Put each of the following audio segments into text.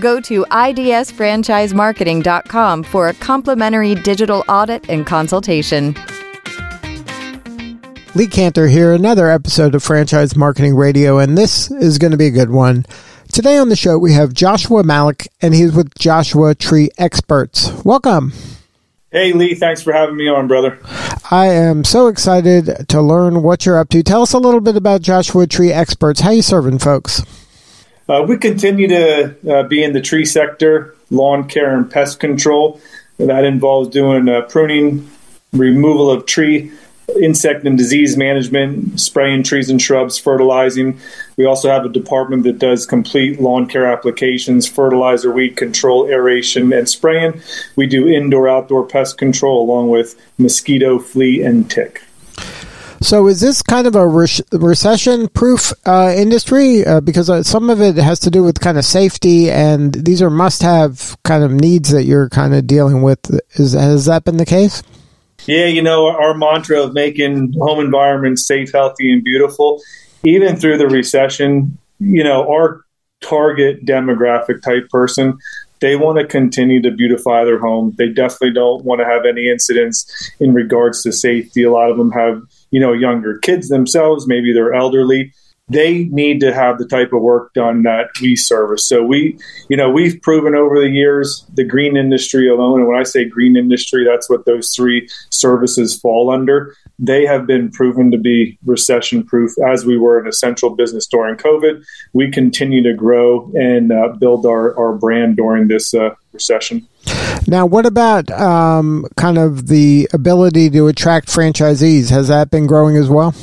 Go to idsfranchisemarketing.com for a complimentary digital audit and consultation. Lee Kantor here, another episode of Franchise Marketing Radio, and this is going to be a good one. Today on the show, we have Joshua Malik, and he's with Joshua Tree Experts. Welcome. Hey, Lee, thanks for having me on, brother. I am so excited to learn what you're up to. Tell us a little bit about Joshua Tree Experts. How you serving folks? Uh, we continue to uh, be in the tree sector, lawn care and pest control. That involves doing uh, pruning, removal of tree insect and disease management, spraying trees and shrubs, fertilizing. We also have a department that does complete lawn care applications, fertilizer, weed control, aeration, and spraying. We do indoor outdoor pest control along with mosquito, flea, and tick. So, is this kind of a re- recession proof uh, industry? Uh, because uh, some of it has to do with kind of safety, and these are must have kind of needs that you're kind of dealing with. Is, has that been the case? Yeah, you know, our mantra of making home environments safe, healthy, and beautiful, even through the recession, you know, our target demographic type person, they want to continue to beautify their home. They definitely don't want to have any incidents in regards to safety. A lot of them have, you know, younger kids themselves, maybe they're elderly they need to have the type of work done that we service. So we, you know, we've proven over the years the green industry alone, and when I say green industry, that's what those three services fall under. They have been proven to be recession proof as we were an essential business during COVID. We continue to grow and uh, build our, our brand during this uh, recession. Now, what about um, kind of the ability to attract franchisees? Has that been growing as well?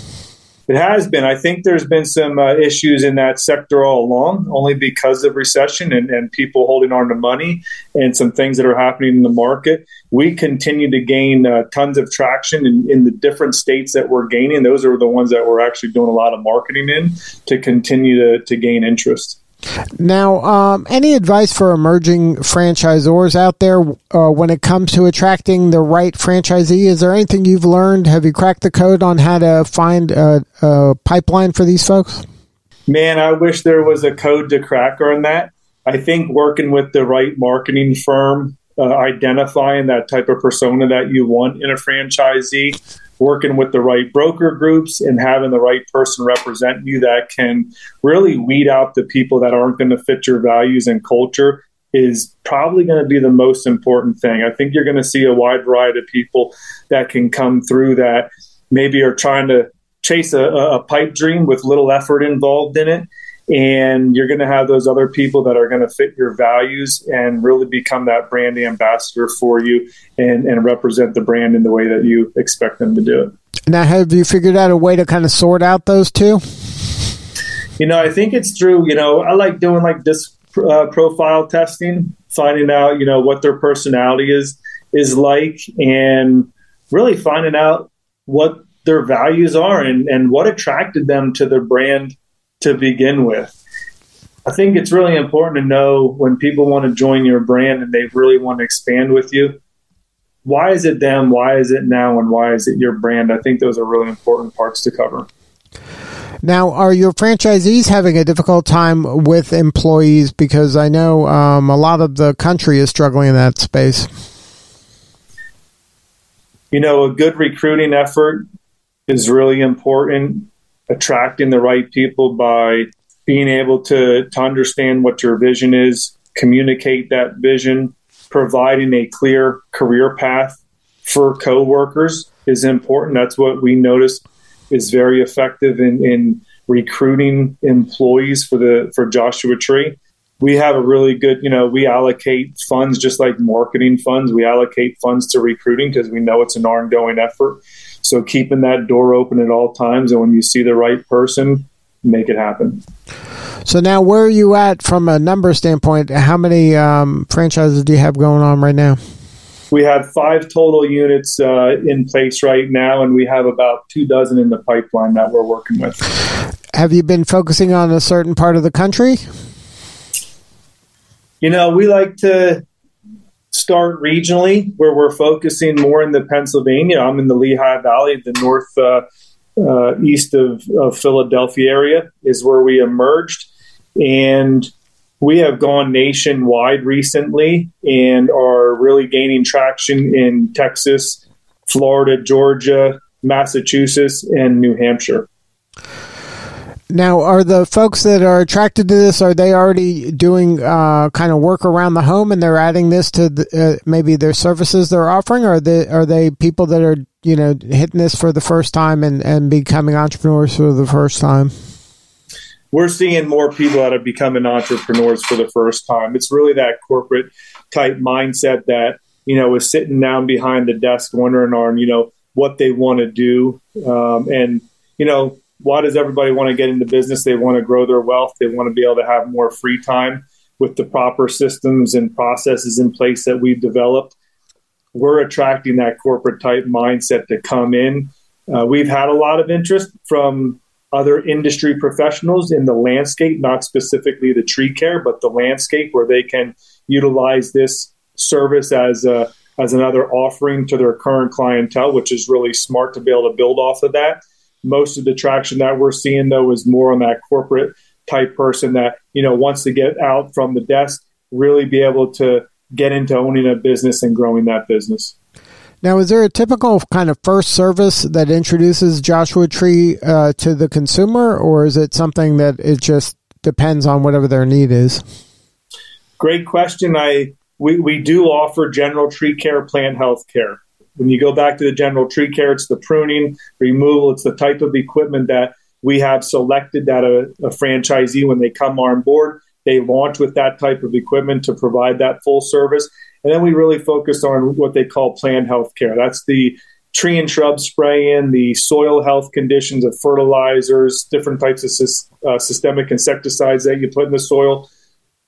It has been. I think there's been some uh, issues in that sector all along, only because of recession and, and people holding on to money and some things that are happening in the market. We continue to gain uh, tons of traction in, in the different states that we're gaining. Those are the ones that we're actually doing a lot of marketing in to continue to, to gain interest. Now, um, any advice for emerging franchisors out there uh, when it comes to attracting the right franchisee? Is there anything you've learned? Have you cracked the code on how to find a, a pipeline for these folks? Man, I wish there was a code to crack on that. I think working with the right marketing firm, uh, identifying that type of persona that you want in a franchisee, working with the right broker groups and having the right person represent you that can really weed out the people that aren't going to fit your values and culture is probably going to be the most important thing. I think you're going to see a wide variety of people that can come through that maybe are trying to chase a, a pipe dream with little effort involved in it and you're going to have those other people that are going to fit your values and really become that brand ambassador for you and, and represent the brand in the way that you expect them to do it. Now, have you figured out a way to kind of sort out those two? You know, I think it's through, you know, I like doing like this uh, profile testing, finding out, you know, what their personality is is like and really finding out what their values are and, and what attracted them to their brand to begin with. I think it's really important to know when people want to join your brand and they really want to expand with you. Why is it them? Why is it now? And why is it your brand? I think those are really important parts to cover. Now, are your franchisees having a difficult time with employees? Because I know um, a lot of the country is struggling in that space. You know, a good recruiting effort is really important attracting the right people by being able to, to understand what your vision is, communicate that vision, providing a clear career path for coworkers is important. That's what we notice is very effective in, in recruiting employees for the for Joshua Tree. We have a really good, you know, we allocate funds just like marketing funds. We allocate funds to recruiting because we know it's an ongoing effort. So keeping that door open at all times, and when you see the right person, make it happen. So now, where are you at from a number standpoint? How many um, franchises do you have going on right now? We have five total units uh, in place right now, and we have about two dozen in the pipeline that we're working with. Have you been focusing on a certain part of the country? You know, we like to start regionally where we're focusing more in the Pennsylvania. I'm in the Lehigh Valley, the north uh, uh, east of, of Philadelphia area is where we emerged. And we have gone nationwide recently and are really gaining traction in Texas, Florida, Georgia, Massachusetts, and New Hampshire. Now, are the folks that are attracted to this are they already doing uh, kind of work around the home and they're adding this to the, uh, maybe their services they're offering, or are they are they people that are you know hitting this for the first time and and becoming entrepreneurs for the first time? We're seeing more people that are becoming entrepreneurs for the first time. It's really that corporate type mindset that you know is sitting down behind the desk wondering on you know what they want to do um, and you know why does everybody want to get into business? They want to grow their wealth. They want to be able to have more free time with the proper systems and processes in place that we've developed. We're attracting that corporate type mindset to come in. Uh, we've had a lot of interest from other industry professionals in the landscape, not specifically the tree care, but the landscape where they can utilize this service as a, as another offering to their current clientele, which is really smart to be able to build off of that most of the traction that we're seeing though is more on that corporate type person that you know wants to get out from the desk really be able to get into owning a business and growing that business. Now is there a typical kind of first service that introduces joshua tree uh, to the consumer or is it something that it just depends on whatever their need is? Great question. I we, we do offer general tree care plant health care when you go back to the general tree care, it's the pruning, removal, it's the type of equipment that we have selected that a, a franchisee, when they come on board, they launch with that type of equipment to provide that full service. And then we really focus on what they call plant health care. That's the tree and shrub spray in, the soil health conditions of fertilizers, different types of uh, systemic insecticides that you put in the soil.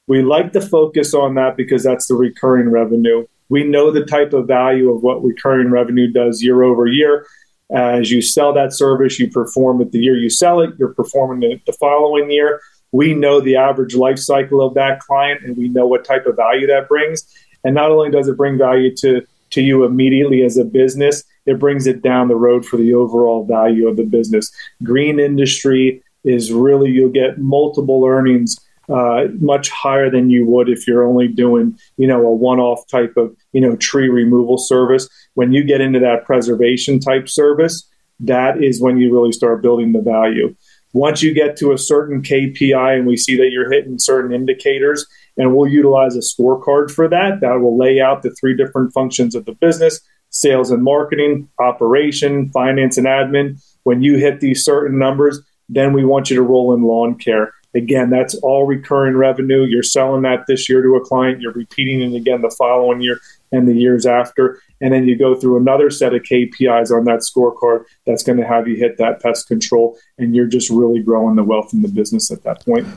We like to focus on that because that's the recurring revenue. We know the type of value of what recurring revenue does year over year. As you sell that service, you perform it the year you sell it, you're performing it the following year. We know the average life cycle of that client and we know what type of value that brings. And not only does it bring value to, to you immediately as a business, it brings it down the road for the overall value of the business. Green industry is really, you'll get multiple earnings uh, much higher than you would if you're only doing, you know, a one-off type of, you know, tree removal service. When you get into that preservation type service, that is when you really start building the value. Once you get to a certain KPI and we see that you're hitting certain indicators, and we'll utilize a scorecard for that, that will lay out the three different functions of the business sales and marketing, operation, finance and admin. When you hit these certain numbers, then we want you to roll in lawn care Again, that's all recurring revenue. You're selling that this year to a client, you're repeating it again the following year and the years after. And then you go through another set of KPIs on that scorecard that's going to have you hit that pest control. And you're just really growing the wealth in the business at that point.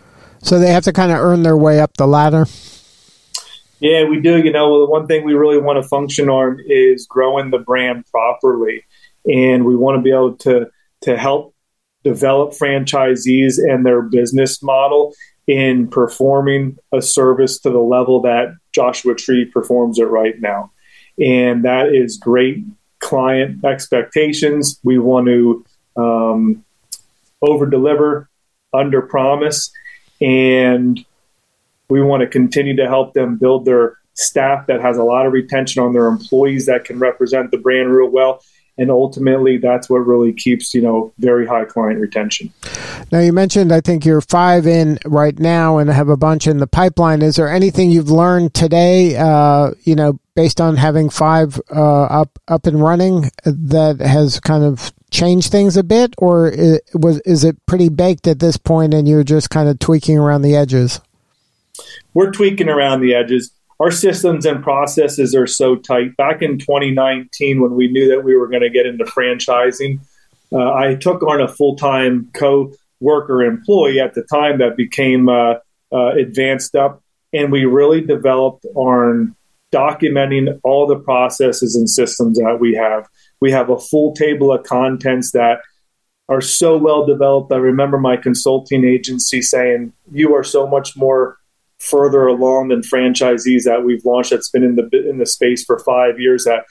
So they have to kind of earn their way up the ladder. Yeah, we do. You know, the one thing we really want to function on is growing the brand properly. And we want to be able to to help develop franchisees and their business model in performing a service to the level that Joshua Tree performs it right now. And that is great client expectations. We want to um, over deliver, under promise, and we want to continue to help them build their staff that has a lot of retention on their employees that can represent the brand real well and ultimately that's what really keeps you know very high client retention. Now you mentioned i think you're five in right now and have a bunch in the pipeline. Is there anything you've learned today uh, you know based on having five uh, up up and running that has kind of changed things a bit? Or it was is it pretty baked at this point and you're just kind of tweaking around the edges? We're tweaking around the edges our systems and processes are so tight. Back in 2019, when we knew that we were going to get into franchising, uh, I took on a full time co worker employee at the time that became uh, uh, advanced up. And we really developed on documenting all the processes and systems that we have. We have a full table of contents that are so well developed. I remember my consulting agency saying, "You are so much more further along than franchisees that we've launched that's been in the in the space for five years. That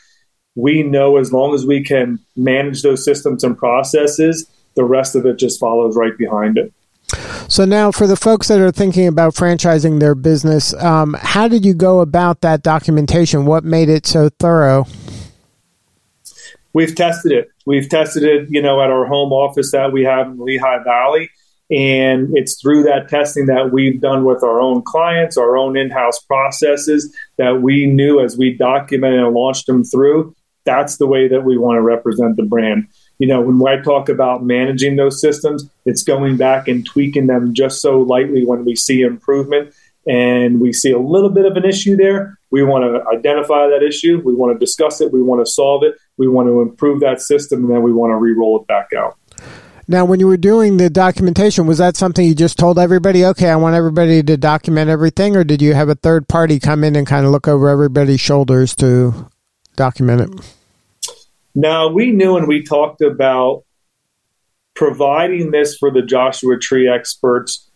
we know as long as we can manage those systems and processes, the rest of it just follows right behind it." So now, for the folks that are thinking about franchising their business, um, how did you go about that documentation? What made it so thorough? We've tested it. We've tested it, you know, at our home office that we have in Lehigh Valley. And it's through that testing that we've done with our own clients, our own in house processes that we knew as we documented and launched them through. That's the way that we want to represent the brand. You know, when I talk about managing those systems, it's going back and tweaking them just so lightly when we see improvement and we see a little bit of an issue there, we want to identify that issue. We want to discuss it. We want to solve it. We want to improve that system, and then we want to re-roll it back out. Now, when you were doing the documentation, was that something you just told everybody? Okay, I want everybody to document everything, or did you have a third party come in and kind of look over everybody's shoulders to document it? No, we knew and we talked about providing this for the Joshua Tree experts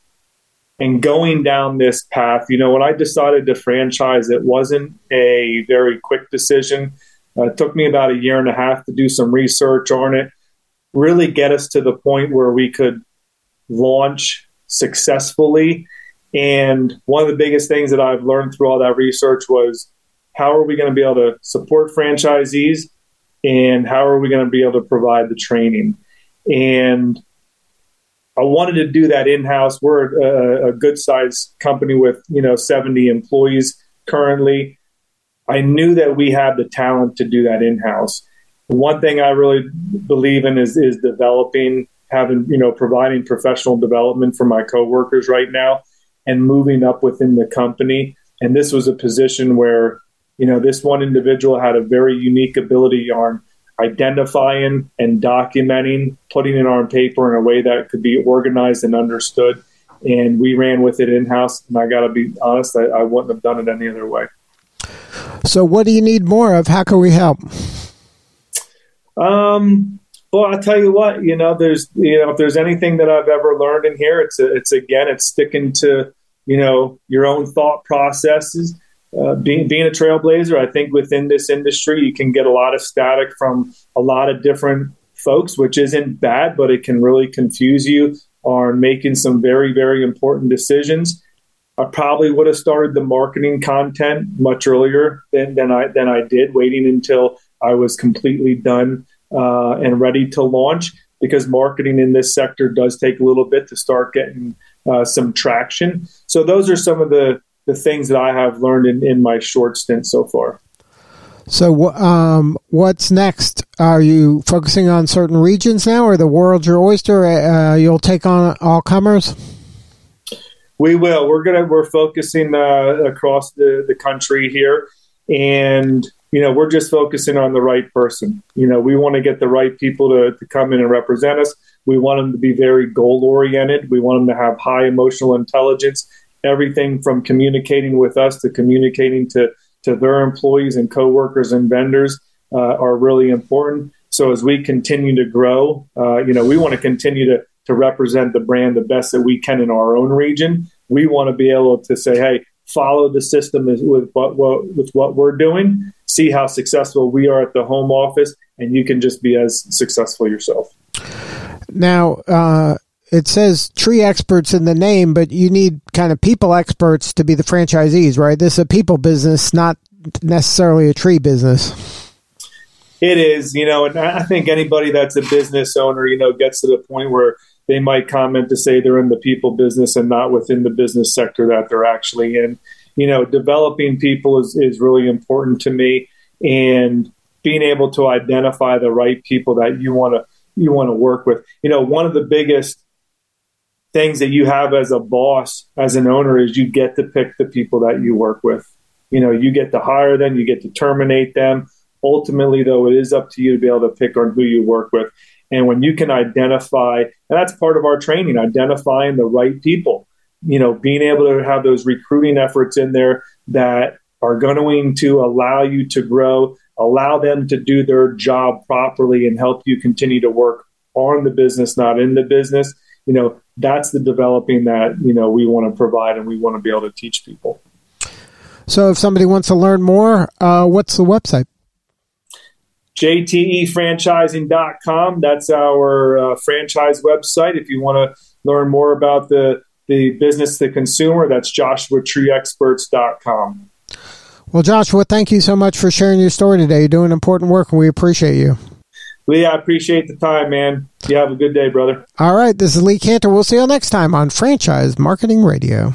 and going down this path. You know, when I decided to franchise, it wasn't a very quick decision. Uh, it took me about a year and a half to do some research on it, really get us to the point where we could launch successfully. And one of the biggest things that I've learned through all that research was how are we going to be able to support franchisees and how are we going to be able to provide the training? And I wanted to do that in house. We're a, a good sized company with you know 70 employees currently. I knew that we had the talent to do that in house. One thing I really believe in is is developing, having you know providing professional development for my coworkers right now, and moving up within the company. And this was a position where you know this one individual had a very unique ability on identifying and documenting, putting it on paper in a way that could be organized and understood. And we ran with it in house. And I got to be honest, I, I wouldn't have done it any other way. So, what do you need more of? How can we help? Um, well, I'll tell you what. You know, there's you know, if there's anything that I've ever learned in here, it's a, it's again, it's sticking to you know your own thought processes uh, being being a trailblazer, I think within this industry, you can get a lot of static from a lot of different folks, which isn't bad, but it can really confuse you on making some very very important decisions. I probably would have started the marketing content much earlier than, than I than I did, waiting until I was completely done uh, and ready to launch. Because marketing in this sector does take a little bit to start getting uh, some traction. So those are some of the the things that I have learned in, in my short stint so far. So, um, what's next? Are you focusing on certain regions now, or the world's your oyster? Uh, you'll take on all comers. We will. We're gonna. We're focusing uh, across the the country here, and you know, we're just focusing on the right person. You know, we want to get the right people to, to come in and represent us. We want them to be very goal oriented. We want them to have high emotional intelligence everything from communicating with us to communicating to, to their employees and coworkers and vendors uh, are really important. So as we continue to grow, uh, you know, we want to continue to, to represent the brand the best that we can in our own region. We want to be able to say, hey, follow the system with what, what with what we're doing, see how successful we are at the home office, and you can just be as successful yourself. Now, uh, it says tree experts in the name, but you need kind of people experts to be the franchisees, right? This is a people business, not necessarily a tree business. It is, you know, and I think anybody that's a business owner, you know, gets to the point where they might comment to say they're in the people business and not within the business sector that they're actually in. You know, developing people is, is really important to me and being able to identify the right people that you want to you want to work with. You know, one of the biggest things that you have as a boss, as an owner, is you get to pick the people that you work with. You know, you get to hire them, you get to terminate them. Ultimately, though, it is up to you to be able to pick on who you work with. And when you can identify, and that's part of our training, identifying the right people, you know, being able to have those recruiting efforts in there that are going to allow you to grow, allow them to do their job properly and help you continue to work on the business, not in the business. You know, that's the developing that, you know, we want to provide and we want to be able to teach people. So if somebody wants to learn more, uh, what's the website? JTEfranchising.com. That's our uh, franchise website. If you want to learn more about the, the business to consumer, that's joshuatreeexperts.com. Well, Joshua, thank you so much for sharing your story today. You're doing important work and we appreciate you. Lee, I appreciate the time, man. You have a good day, brother. All right. This is Lee Kantor. We'll see you next time on Franchise Marketing Radio.